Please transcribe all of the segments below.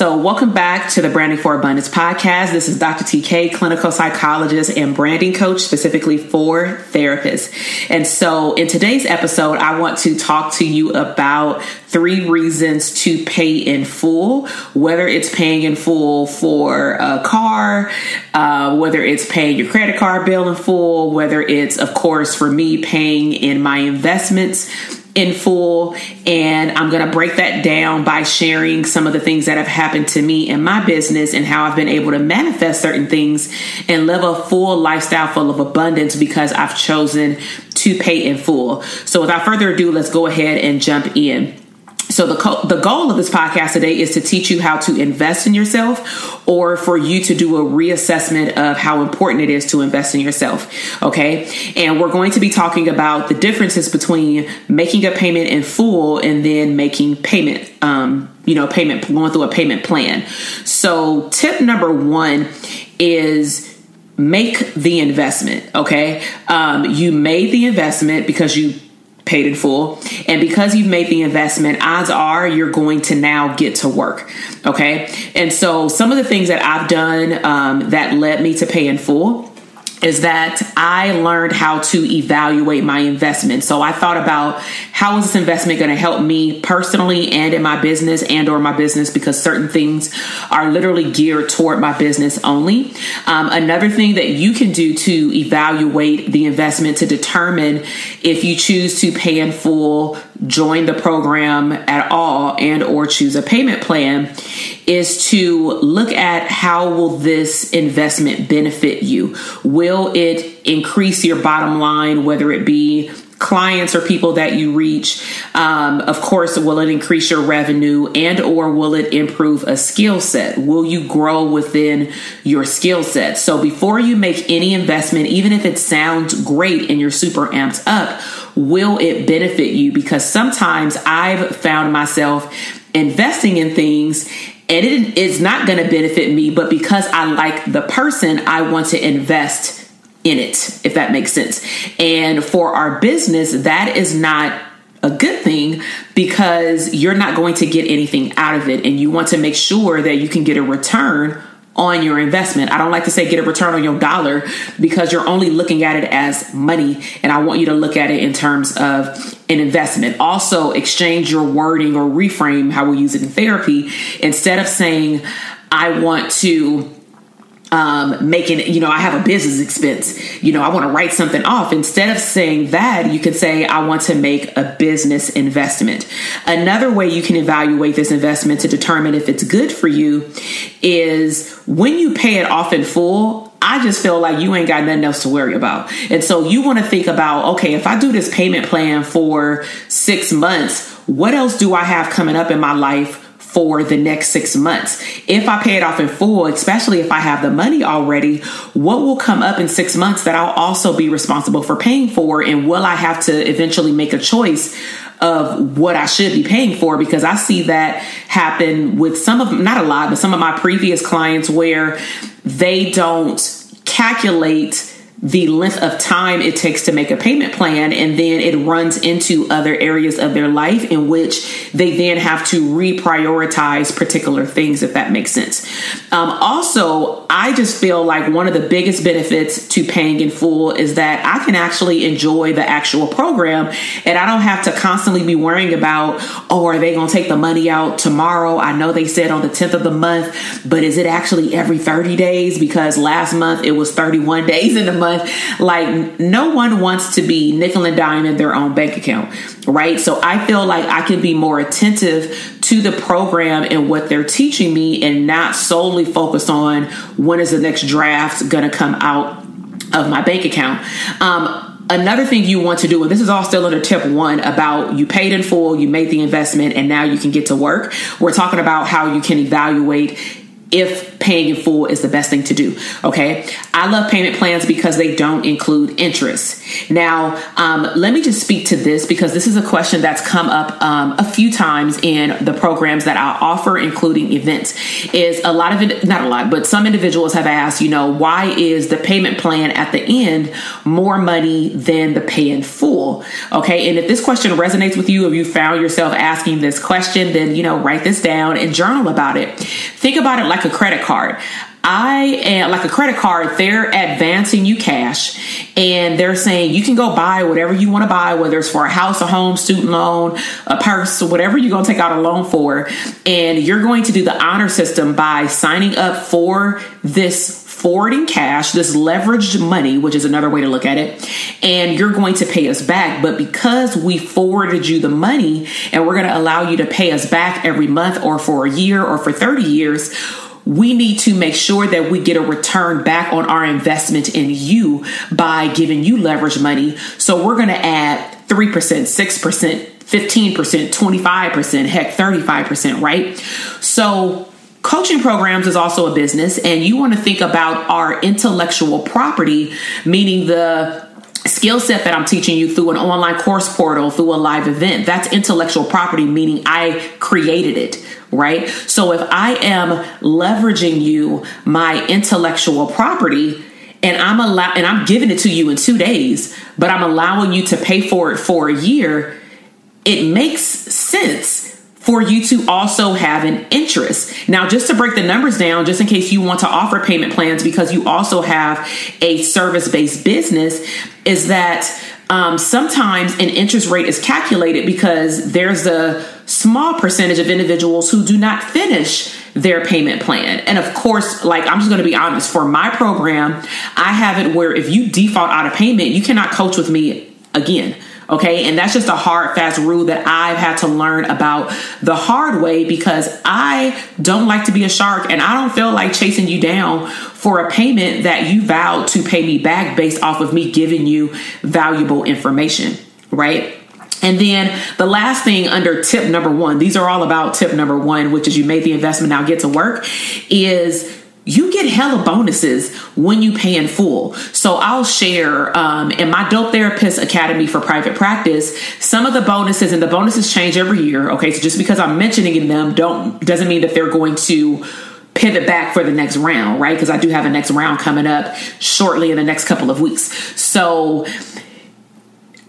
So, welcome back to the Branding for Abundance podcast. This is Dr. TK, clinical psychologist and branding coach specifically for therapists. And so, in today's episode, I want to talk to you about three reasons to pay in full, whether it's paying in full for a car, uh, whether it's paying your credit card bill in full, whether it's, of course, for me, paying in my investments in full and I'm going to break that down by sharing some of the things that have happened to me in my business and how I've been able to manifest certain things and live a full lifestyle full of abundance because I've chosen to pay in full. So without further ado, let's go ahead and jump in. So the co- the goal of this podcast today is to teach you how to invest in yourself or for you to do a reassessment of how important it is to invest in yourself, okay? And we're going to be talking about the differences between making a payment in full and then making payment um, you know, payment going through a payment plan. So tip number 1 is make the investment, okay? Um, you made the investment because you paid in full. And because you've made the investment, odds are you're going to now get to work. Okay. And so some of the things that I've done um, that led me to pay in full is that I learned how to evaluate my investment. So I thought about how is this investment going to help me personally and in my business and or my business because certain things are literally geared toward my business only. Um, another thing that you can do to evaluate the investment to determine if you choose to pay in full, join the program at all and or choose a payment plan is to look at how will this investment benefit you will it increase your bottom line whether it be clients or people that you reach? Um, of course will it increase your revenue and or will it improve a skill set? Will you grow within your skill set? So before you make any investment even if it sounds great and you're super amped up will it benefit you? Because sometimes i've found myself investing in things and it is not going to benefit me, but because I like the person, I want to invest in it, if that makes sense. And for our business, that is not a good thing because you're not going to get anything out of it. And you want to make sure that you can get a return on your investment. I don't like to say get a return on your dollar because you're only looking at it as money. And I want you to look at it in terms of an investment. Also, exchange your wording or reframe how we use it in therapy. Instead of saying, I want to um, making, you know, I have a business expense, you know, I want to write something off. Instead of saying that, you could say, I want to make a business investment. Another way you can evaluate this investment to determine if it's good for you is when you pay it off in full, I just feel like you ain't got nothing else to worry about. And so you want to think about, okay, if I do this payment plan for six months, what else do I have coming up in my life for the next six months. If I pay it off in full, especially if I have the money already, what will come up in six months that I'll also be responsible for paying for? And will I have to eventually make a choice of what I should be paying for? Because I see that happen with some of, not a lot, but some of my previous clients where they don't calculate the length of time it takes to make a payment plan and then it runs into other areas of their life in which they then have to reprioritize particular things if that makes sense. Um, also i just feel like one of the biggest benefits to paying in full is that i can actually enjoy the actual program and i don't have to constantly be worrying about oh are they going to take the money out tomorrow? I know they said on the 10th of the month but is it actually every 30 days? Because last month it was 31 days in the month Like, no one wants to be nickel and dime in their own bank account, right? So I feel like I can be more attentive to the program and what they're teaching me and not solely focus on when is the next draft going to come out of my bank account. Um, another thing you want to do, and this is all still under tip one about you paid in full, you made the investment, and now you can get to work. We're talking about how you can evaluate if paying in full is the best thing to do. Okay. I love payment plans because they don't include interest. Now, um, let me just speak to this because this is a question that's come up um, a few times in the programs that I offer, including events. Is a lot of it, not a lot, but some individuals have asked, you know, why is the payment plan at the end more money than the pay in full? Okay. And if this question resonates with you, if you found yourself asking this question, then, you know, write this down and journal about it. Think about it like a credit card. I am like a credit card, they're advancing you cash and they're saying you can go buy whatever you want to buy, whether it's for a house, a home, student loan, a purse, whatever you're going to take out a loan for. And you're going to do the honor system by signing up for this forwarding cash, this leveraged money, which is another way to look at it, and you're going to pay us back. But because we forwarded you the money and we're going to allow you to pay us back every month or for a year or for 30 years, we need to make sure that we get a return back on our investment in you by giving you leverage money. So we're going to add 3%, 6%, 15%, 25%, heck, 35%, right? So coaching programs is also a business and you want to think about our intellectual property, meaning the skill set that I'm teaching you through an online course portal, through a live event. That's intellectual property, meaning I created it right? So if I am leveraging you, my intellectual property, and I'm allow and I'm giving it to you in two days, but I'm allowing you to pay for it for a year, it makes sense for you to also have an interest. Now, just to break the numbers down, just in case you want to offer payment plans because you also have a service based business, is that um, sometimes an interest rate is calculated because there's a small percentage of individuals who do not finish their payment plan. And of course, like I'm just going to be honest, for my program, I have it where if you default out of payment, you cannot coach with me again. Okay. And that's just a hard, fast rule that I've had to learn about the hard way because I don't like to be a shark and I don't feel like chasing you down for a payment that you vowed to pay me back based off of me giving you valuable information. Right. And then the last thing under tip number one, these are all about tip number one, which is you made the investment, now get to work, is you get hella bonuses when you pay in full. So I'll share um, in my Dope Therapist Academy for private practice some of the bonuses, and the bonuses change every year. Okay, so just because I'm mentioning them, don't doesn't mean that they're going to pivot back for the next round, right? Because I do have a next round coming up shortly in the next couple of weeks. So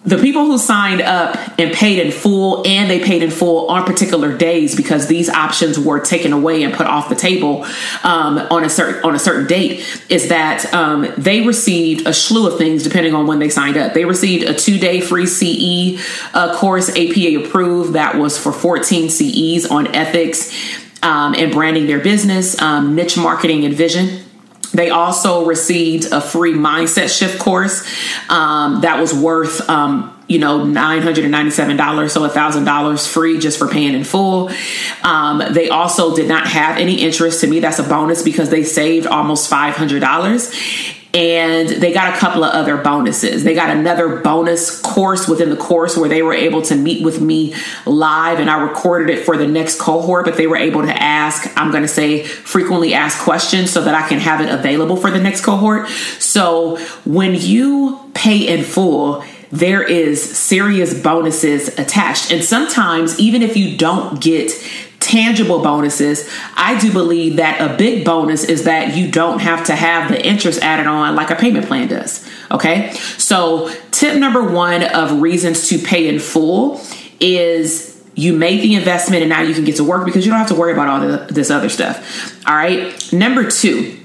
the people who signed up and paid in full and they paid in full on particular days because these options were taken away and put off the table um, on a certain on a certain date is that um, they received a slew of things depending on when they signed up. They received a two-day free ce uh, course apa approved that was for 14 ces on ethics um, and branding their business um, niche marketing and vision they also received a free mindset shift course um, that was worth, um, you know, $997, so $1,000 free just for paying in full. Um, they also did not have any interest. To me, that's a bonus because they saved almost $500 and they got a couple of other bonuses. They got another bonus course within the course where they were able to meet with me live and I recorded it for the next cohort, but they were able to ask, I'm going to say frequently asked questions so that I can have it available for the next cohort. So when you pay in full, there is serious bonuses attached. And sometimes, even if you don't get tangible bonuses, I do believe that a big bonus is that you don't have to have the interest added on like a payment plan does. Okay. So, tip number one of reasons to pay in full is you made the investment and now you can get to work because you don't have to worry about all the, this other stuff. All right. Number two,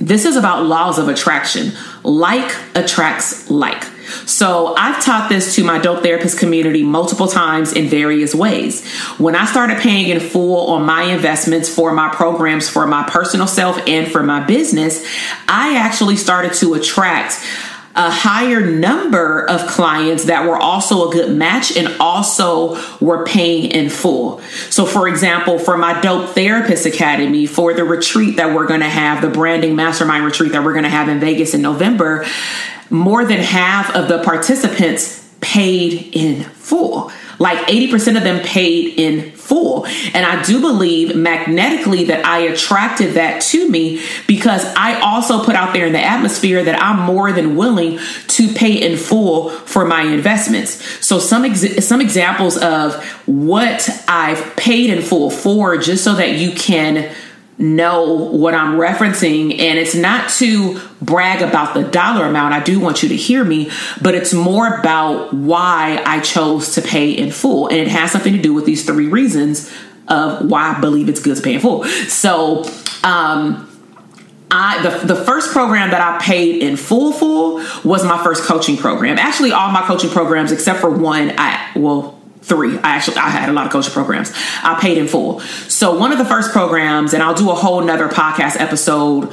this is about laws of attraction. Like attracts like. So I've taught this to my dope therapist community multiple times in various ways. When I started paying in full on my investments for my programs for my personal self and for my business, I actually started to attract a higher number of clients that were also a good match and also were paying in full. So, for example, for my Dope Therapist Academy, for the retreat that we're going to have, the branding mastermind retreat that we're going to have in Vegas in November, more than half of the participants paid in full. Like 80% of them paid in full. And I do believe magnetically that I attracted that to me because I also put out there in the atmosphere that I'm more than willing to pay in full for my investments. So some ex- some examples of what I've paid in full for just so that you can know what I'm referencing. And it's not to brag about the dollar amount. I do want you to hear me, but it's more about why I chose to pay in full. And it has something to do with these three reasons of why I believe it's good to pay in full. So, um, I, the, the first program that I paid in full full was my first coaching program. Actually, all my coaching programs except for one, I well three. I actually I had a lot of coaching programs. I paid in full. So one of the first programs, and I'll do a whole nother podcast episode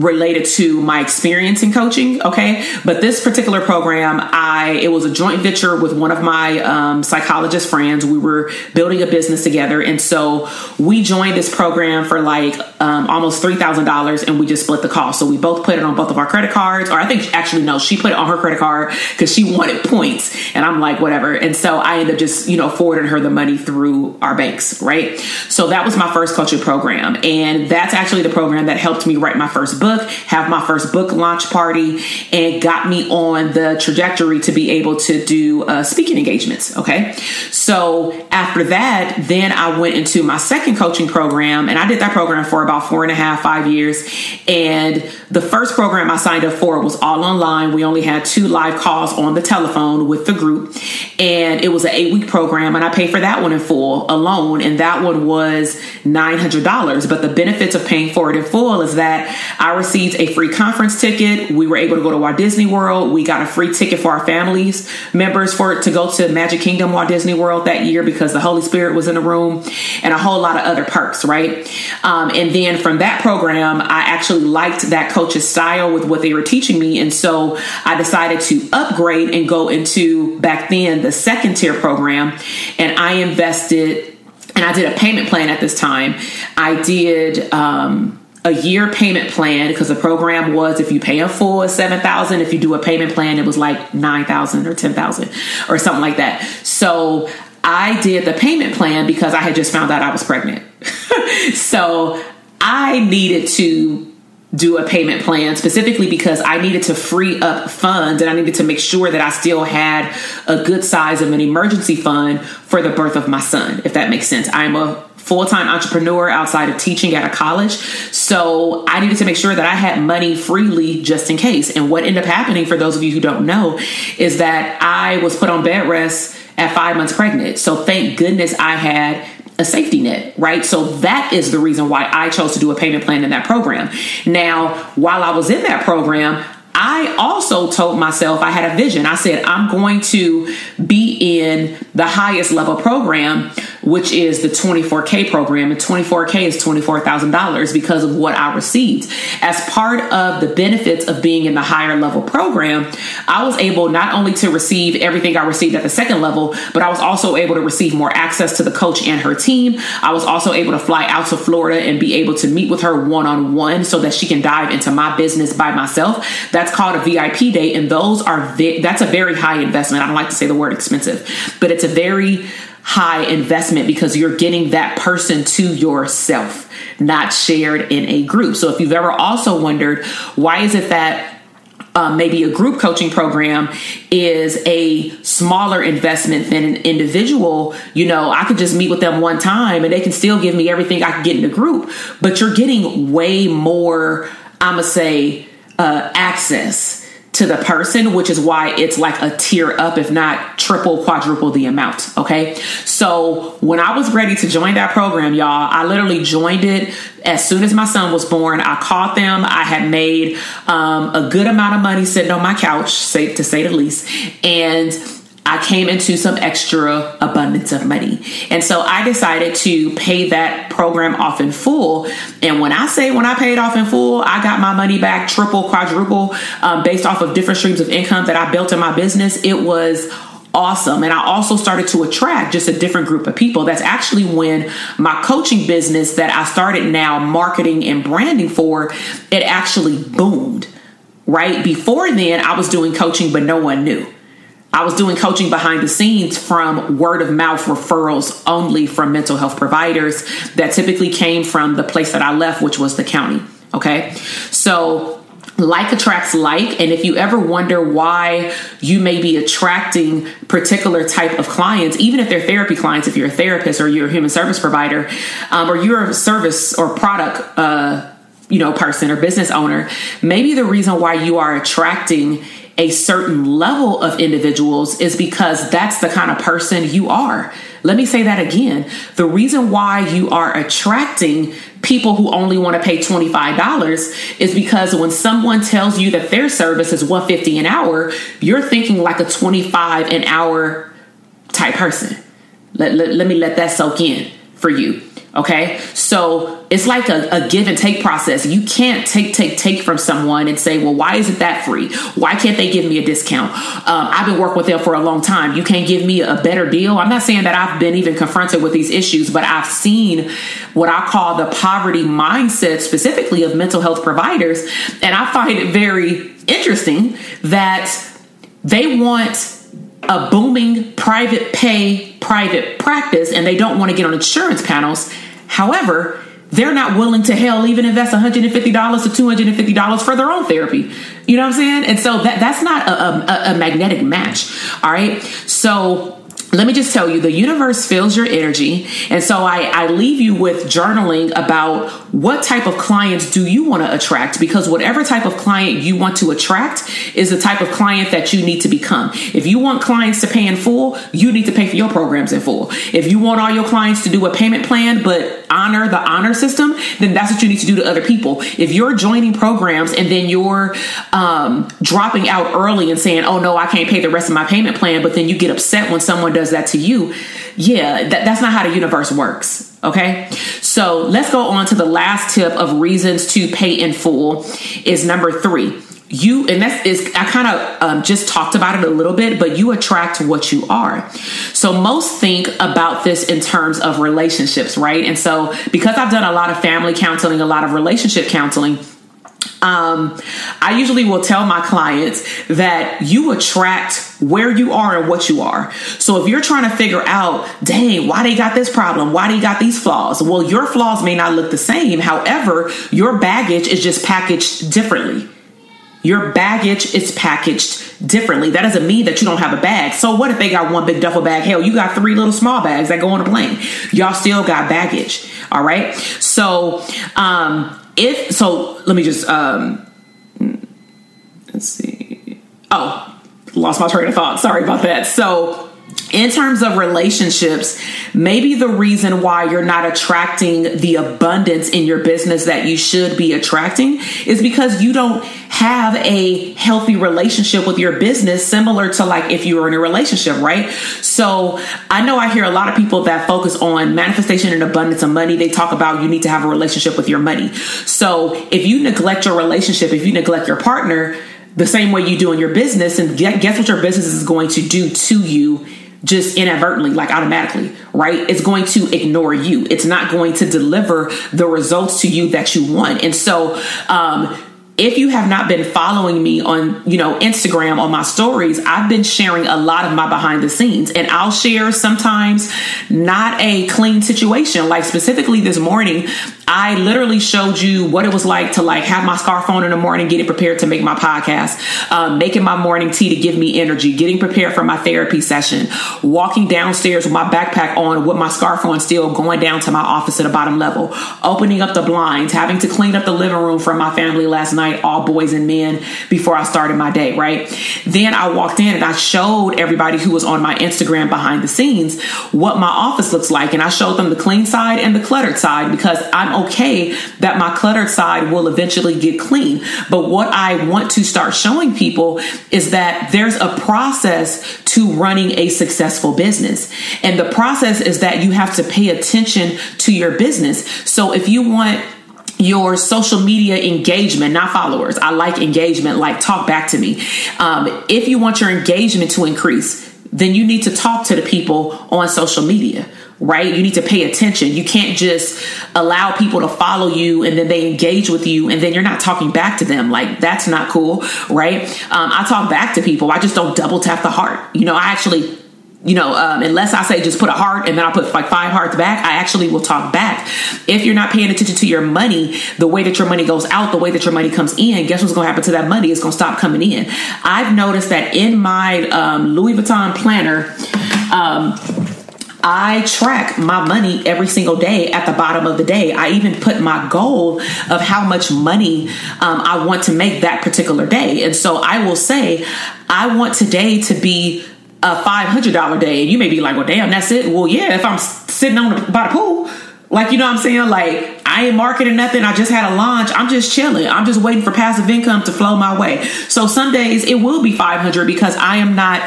related to my experience in coaching okay? But this particular program i it was a joint venture with one of my um, psychologist friends. We were building a business together. And so we joined this program for like um, almost $3000 and we just split the cost. So we both put it on both of our credit cards or i think actually no she put it on her credit card because she wanted points. And i'm like whatever. And so i ended up just you know forwarding her the money through our banks right? So that was my first coaching program. And that's actually the program that helped me write my first book book, have my first book launch party, and got me on the trajectory to be able to do uh, speaking engagements. Okay. So after that, then I went into my second coaching program, and I did that program for about four and a half, five years. And the first program I signed up for was all online. We only had two live calls on the telephone with the group, and it was an eight week program, and I paid for that one in full alone, and that one was $900. But the benefits of paying for it in full is that I received a free conference ticket. We were able to go to Walt Disney World. We got a free ticket for our families members for to go to Magic Kingdom Walt Disney World that year because the Holy Spirit was in the room, and a whole lot of other perks, right? Um, and then from that program, I actually liked that coach's style with what they were teaching me, and so I decided to upgrade and go into back then the second tier program, and I invested and I did a payment plan at this time. I did um, a year payment plan because the program was if you pay in full is 7000 if you do a payment plan it was like 9000 or 10000 or something like that so i did the payment plan because i had just found out i was pregnant so i needed to do a payment plan specifically because I needed to free up funds and I needed to make sure that I still had a good size of an emergency fund for the birth of my son, if that makes sense. I'm a full time entrepreneur outside of teaching at a college. So I needed to make sure that I had money freely just in case. And what ended up happening, for those of you who don't know, is that I was put on bed rest at five months pregnant. So thank goodness I had a safety net, right? So that is the reason why I chose to do a payment plan in that program. Now, while I was in that program, I also told myself I had a vision. I said, I'm going to be in the highest level program which is the 24K program. And 24K is $24,000 because of what I received. As part of the benefits of being in the higher level program, I was able not only to receive everything I received at the second level, but I was also able to receive more access to the coach and her team. I was also able to fly out to Florida and be able to meet with her one on one so that she can dive into my business by myself. That's called a VIP day. And those are, vi- that's a very high investment. I don't like to say the word expensive, but it's a very high investment because you're getting that person to yourself, not shared in a group. So if you've ever also wondered, why is it that um, maybe a group coaching program is a smaller investment than an individual, you know, I could just meet with them one time and they can still give me everything I can get in a group, but you're getting way more, I'm gonna say, uh, access to the person, which is why it's like a tier up, if not triple, quadruple the amount. Okay. So when I was ready to join that program, y'all, I literally joined it as soon as my son was born. I called them. I had made um, a good amount of money sitting on my couch, say, to say the least. And I came into some extra abundance of money. And so I decided to pay that program off in full. And when I say when I paid off in full, I got my money back triple, quadruple, um, based off of different streams of income that I built in my business. It was awesome. And I also started to attract just a different group of people. That's actually when my coaching business that I started now marketing and branding for, it actually boomed. Right before then, I was doing coaching, but no one knew I was doing coaching behind the scenes from word of mouth referrals only from mental health providers that typically came from the place that I left, which was the county. Okay. So like attracts like and if you ever wonder why you may be attracting particular type of clients even if they're therapy clients if you're a therapist or you're a human service provider um, or you're a service or product uh, you know person or business owner maybe the reason why you are attracting a certain level of individuals is because that's the kind of person you are. Let me say that again. The reason why you are attracting people who only want to pay $25 is because when someone tells you that their service is 150 an hour, you're thinking like a 25 an hour type person. Let, let, let me let that soak in for you. Okay. So it's like a, a, give and take process. You can't take, take, take from someone and say, well, why isn't that free? Why can't they give me a discount? Um, I've been working with them for a long time. You can't give me a better deal. I'm not saying that I've been even confronted with these issues, but I've seen what I call the poverty mindset, specifically of mental health providers. And I find it very interesting that they want a booming private pay private practice and they don't want to get on insurance panels. However, they're not willing to hell even invest $150 to $250 for their own therapy. You know what I'm saying? And so that that's not a, a, a magnetic match. All right. So let me just tell you the universe feels your energy and so I, I leave you with journaling about what type of clients do you want to attract? Because whatever type of client you want to attract is the type of client that you need to become. If you want clients to pay in full you need to pay for your programs in full. If you want all your clients to do a payment plan but honor the honor system then that's what you need to do to other people. If you're joining programs and then you're um, dropping out early and saying oh no i can't pay the rest of my payment plan but then you get upset when someone does that to you, yeah, that, that's not how the universe works. Okay. So let's go on to the last tip of reasons to pay in full is number three. You, and that's is, I kind of um, just talked about it a little bit, but you attract what you are. So most think about this in terms of relationships, right? And so because I've done a lot of family counseling, a lot of relationship counseling, um, I usually will tell my clients that you attract where you are and what you are. So if you're trying to figure out, dang, why they got this problem? Why they got these flaws? Well, your flaws may not look the same. However, your baggage is just packaged differently. Your baggage is packaged differently. That doesn't mean that you don't have a bag. So what if they got one big duffel bag? Hell, you got three little small bags that go on a plane. Y'all still got baggage. All right. So, um, if so let me just um let's see. Oh lost my train of thought. Sorry about that. So in terms of relationships, maybe the reason why you're not attracting the abundance in your business that you should be attracting is because you don't have a healthy relationship with your business, similar to like if you were in a relationship, right? So I know I hear a lot of people that focus on manifestation and abundance of money. They talk about you need to have a relationship with your money. So if you neglect your relationship, if you neglect your partner, the same way you do in your business, and guess what your business is going to do to you just inadvertently, like automatically, right? It's going to ignore you. It's not going to deliver the results to you that you want. And so, um, if you have not been following me on you know instagram on my stories i've been sharing a lot of my behind the scenes and i'll share sometimes not a clean situation like specifically this morning I literally showed you what it was like to like have my scarf on in the morning, getting prepared to make my podcast, um, making my morning tea to give me energy, getting prepared for my therapy session, walking downstairs with my backpack on with my scarf on still, going down to my office at the bottom level, opening up the blinds, having to clean up the living room from my family last night, all boys and men, before I started my day, right? Then I walked in and I showed everybody who was on my Instagram behind the scenes what my office looks like. And I showed them the clean side and the cluttered side because I'm okay that my cluttered side will eventually get clean. But what I want to start showing people is that there's a process to running a successful business. And the process is that you have to pay attention to your business. So if you want your social media engagement, not followers. I like engagement, like talk back to me. Um, if you want your engagement to increase, then you need to talk to the people on social media right? You need to pay attention. You can't just allow people to follow you and then they engage with you and then you're not talking back to them. Like, that's not cool, right? Um, I talk back to people. I just don't double tap the heart. You know, I actually you know, um, unless I say just put a heart and then I'll put like five hearts back, I actually will talk back. If you're not paying attention to your money, the way that your money goes out, the way that your money comes in, guess what's going to happen to that money? It's going to stop coming in. I've noticed that in my um, Louis Vuitton planner, um, I track my money every single day at the bottom of the day. I even put my goal of how much money um, I want to make that particular day. And so I will say, I want today to be a $500 day. And you may be like, well, damn, that's it. Well, yeah, if I'm sitting on the, by the pool, like, you know what I'm saying? Like, I ain't marketing nothing. I just had a launch. I'm just chilling. I'm just waiting for passive income to flow my way. So some days it will be 500 because I am not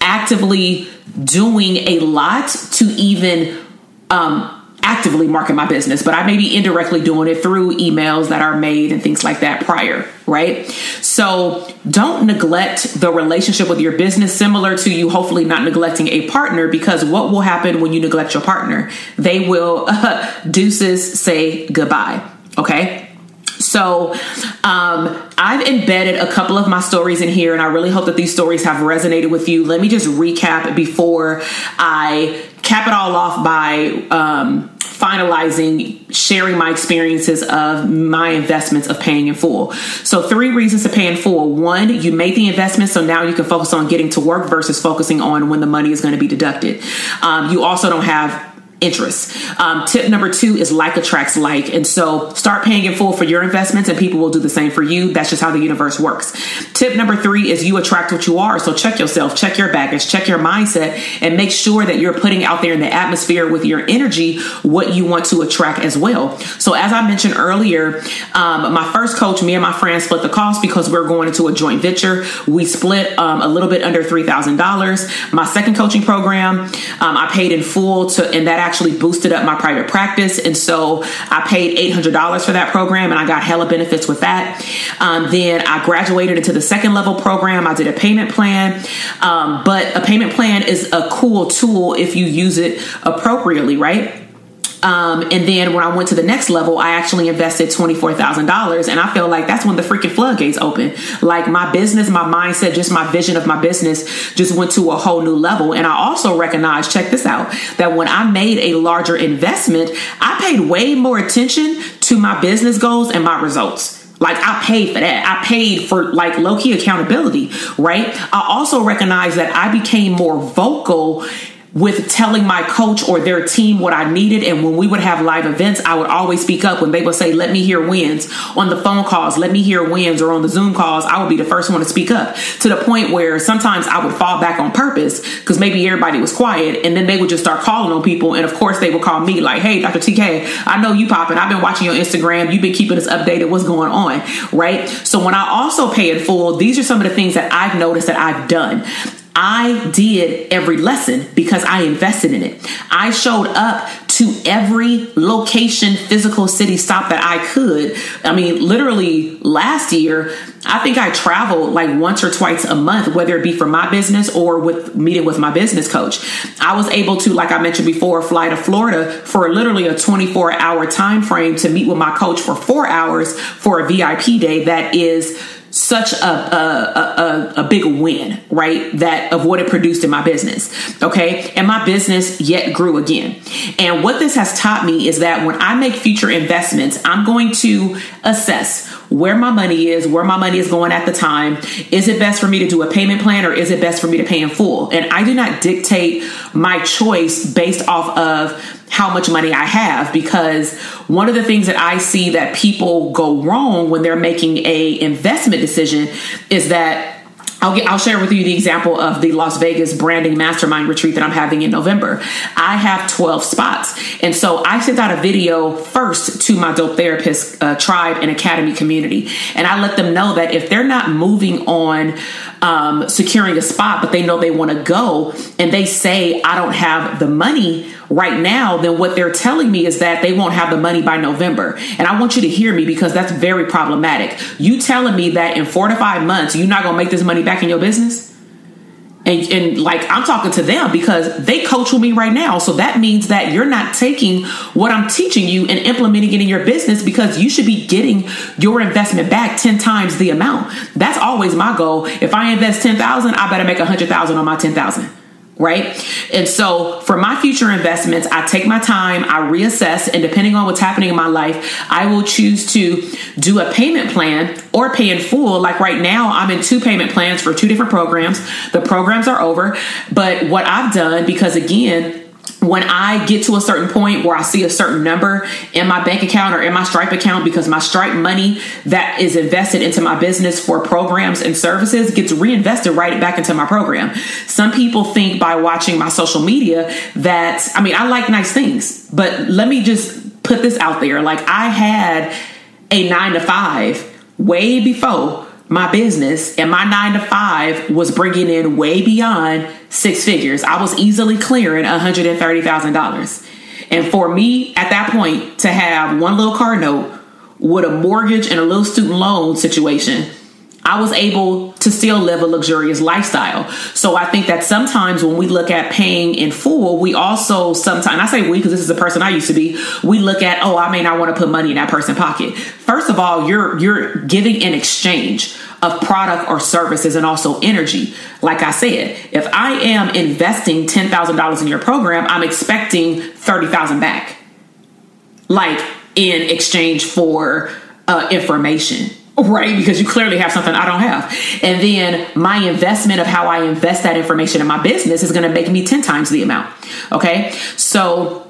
actively doing a lot to even um, actively market my business, but I may be indirectly doing it through emails that are made and things like that prior, right? So don't neglect the relationship with your business, similar to you hopefully not neglecting a partner, because what will happen when you neglect your partner? They will uh, deuces say goodbye, okay? So, um, I've embedded a couple of my stories in here, and I really hope that these stories have resonated with you. Let me just recap before I cap it all off by um, finalizing sharing my experiences of my investments of paying in full. So, three reasons to pay in full. One, you made the investment, so now you can focus on getting to work versus focusing on when the money is going to be deducted. Um, you also don't have interest. Um, tip number two is like attracts like. And so start paying in full for your investments and people will do the same for you. That's just how the universe works. Tip number three is you attract what you are. So check yourself, check your baggage, check your mindset, and make sure that you're putting out there in the atmosphere with your energy what you want to attract as well. So as I mentioned earlier, um, my first coach, me and my friend split the cost because we are going into a joint venture. We split um, a little bit under $3,000. My second coaching program, um, I paid in full to, and that actually boosted up my private practice. And so I paid $800 for that program and I got hella benefits with that. Um, then I graduated into the second level program. I did a payment plan. Um, but a payment plan is a cool tool if you use it appropriately, right? Um, and then when I went to the next level, I actually invested $24,000. And I feel like that's when the freaking floodgates open. Like my business, my mindset, just my vision of my business just went to a whole new level. And I also recognize, check this out, that when I made a larger investment, I paid way more attention to my business goals and my results. Like I paid for that. I paid for like low key accountability, right? I also recognize that I became more vocal with telling my coach or their team what I needed. And when we would have live events, I would always speak up when they would say, let me hear wins on the phone calls, let me hear wins or on the Zoom calls. I would be the first one to speak up to the point where sometimes I would fall back on purpose because maybe everybody was quiet and then they would just start calling on people. And of course they would call me like, Hey, Dr. TK, I know you popping. I've been watching your Instagram. You've been keeping us updated. What's going on? Right. So when I also pay in full, these are some of the things that I've noticed that I've done. I did every lesson because I invested in it. I showed up to every location, physical city stop that I could. I mean, literally last year, I think I traveled like once or twice a month, whether it be for my business or with meeting with my business coach. I was able to, like I mentioned before, fly to Florida for literally a 24 hour time frame to meet with my coach for four hours for a VIP day that is such a, a, a, a, big win, right? That of what it produced in my business. Okay. And my business yet grew again. And what this has taught me is that when I make future investments, I'm going to assess where my money is, where my money is going at the time. Is it best for me to do a payment plan or is it best for me to pay in full? And I do not dictate my choice based off of how much money I have because one of the things that I see that people go wrong when they're making a investment decision is that I'll, get, I'll share with you the example of the Las Vegas branding mastermind retreat that I'm having in November. I have 12 spots. And so I sent out a video first to my dope therapist uh, tribe and academy community. And I let them know that if they're not moving on um, securing a spot, but they know they want to go and they say, I don't have the money right now, then what they're telling me is that they won't have the money by November. And I want you to hear me because that's very problematic. You telling me that in four to five months, you're not going to make this money back in your business? And, and like I'm talking to them because they coach with me right now. So that means that you're not taking what I'm teaching you and implementing it in your business because you should be getting your investment back 10 times the amount. That's always my goal. If I invest 10,000, I better make 100,000 on my 10,000 right? And so for my future investments, I take my time, I reassess, and depending on what's happening in my life, I will choose to do a payment plan or pay in full. Like right now, I'm in two payment plans for two different programs. The programs are over, but what I've done, because again, when I get to a certain point where I see a certain number in my bank account or in my Stripe account, because my Stripe money that is invested into my business for programs and services gets reinvested right back into my program. Some people think by watching my social media that, I mean, I like nice things, but let me just put this out there. Like, I had a nine to five way before my business and my nine to five was bringing in way beyond six figures. I was easily clearing $130,000. And for me at that point to have one little car note with a mortgage and a little student loan situation I was able to still live a luxurious lifestyle. So I think that sometimes when we look at paying in full, we also sometimes, I say we because this is the person I used to be, we look at, oh, I may not want to put money in that person's pocket. First of all, you're you're giving in exchange of product or services and also energy. Like I said, if I am investing $10,000 in your program, I'm expecting 30,000 back. Like in exchange for uh, information right? Because you clearly have something I don't have. And then my investment of how I invest that information in my business is going to make me 10 times the amount. Okay. So,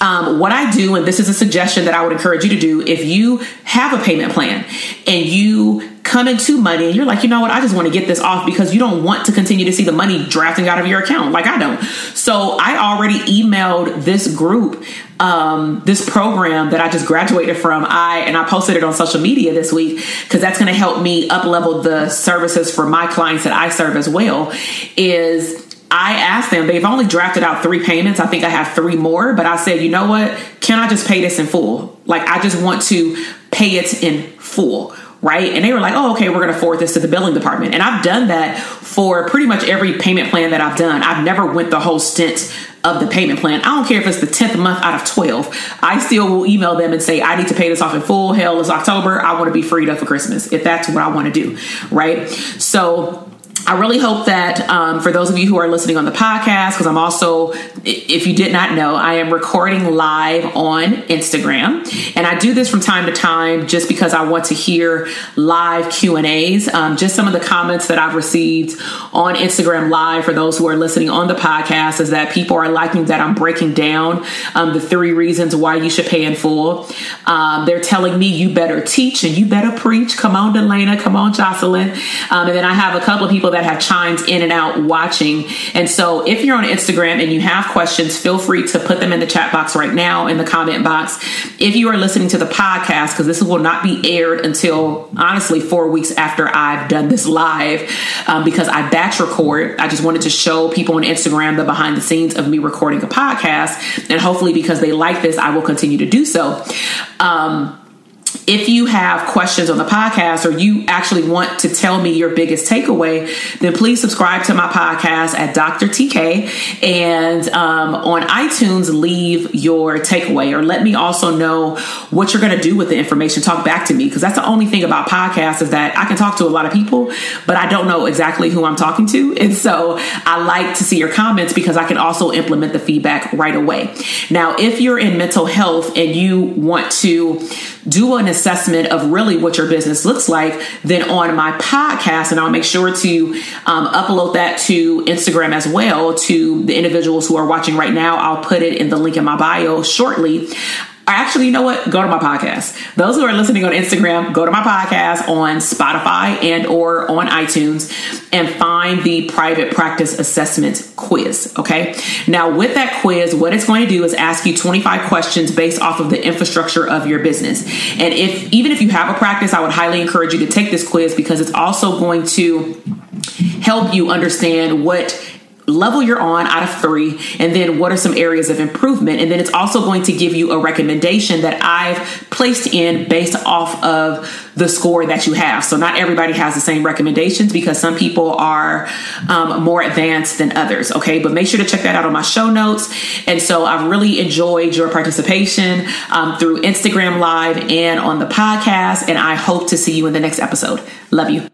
um, what I do, and this is a suggestion that I would encourage you to do, if you have a payment plan and you come into money and you're like, you know what, I just want to get this off because you don't want to continue to see the money drafting out of your account like I don't. So I already emailed this group um, this program that I just graduated from. I and I posted it on social media this week because that's going to help me up level the services for my clients that I serve as well. Is I asked them, they've only drafted out three payments. I think I have three more, but I said, you know what? Can I just pay this in full? Like, I just want to pay it in full right? And they were like, oh, okay, we're going to forward this to the billing department. And I've done that for pretty much every payment plan that I've done. I've never went the whole stint of the payment plan. I don't care if it's the 10th month out of 12. I still will email them and say, I need to pay this off in full. Hell, it's October. I want to be freed up for Christmas if that's what I want to do, right? So I really hope that um, for those of you who are listening on the podcast, because I'm also, if you did not know, I am recording live on Instagram, and I do this from time to time just because I want to hear live Q and A's. Um, just some of the comments that I've received on Instagram Live for those who are listening on the podcast is that people are liking that I'm breaking down um, the three reasons why you should pay in full. Um, they're telling me you better teach and you better preach. Come on, Delana. Come on, Jocelyn. Um, and then I have a couple of people that have chimed in and out watching. And so if you're on Instagram and you have questions, feel free to put them in the chat box right now in the comment box. If you are listening to the podcast, because this will not be aired until honestly four weeks after I've done this live, um, because I batch record. I just wanted to show people on Instagram the behind the scenes of me recording a podcast. And hopefully, because they like this, I will continue to do so. Um, if you have questions on the podcast or you actually want to tell me your biggest takeaway, then please subscribe to my podcast at Dr. TK and um, on iTunes, leave your takeaway or let me also know what you're going to do with the information. Talk back to me because that's the only thing about podcasts is that I can talk to a lot of people, but I don't know exactly who I'm talking to. And so I like to see your comments because I can also implement the feedback right away. Now, if you're in mental health and you want to do an assessment of really what your business looks like, then on my podcast, and I'll make sure to um, upload that to Instagram as well to the individuals who are watching right now. I'll put it in the link in my bio shortly actually, you know what? Go to my podcast. Those who are listening on Instagram, go to my podcast on Spotify and or on iTunes and find the private practice assessment quiz. Okay. Now, with that quiz, what it's going to do is ask you 25 questions based off of the infrastructure of your business. And if even if you have a practice, I would highly encourage you to take this quiz because it's also going to help you understand what level you're on out of three, and then what are some areas of improvement. And then it's also going to give you a recommendation that I've placed in based off of the score that you have. So not everybody has the same recommendations because some people are um, more advanced than others. Okay, but make sure to check that out on my show notes. And so I've really enjoyed your participation um, through Instagram Live and on the podcast. And I hope to see you in the next episode. Love you.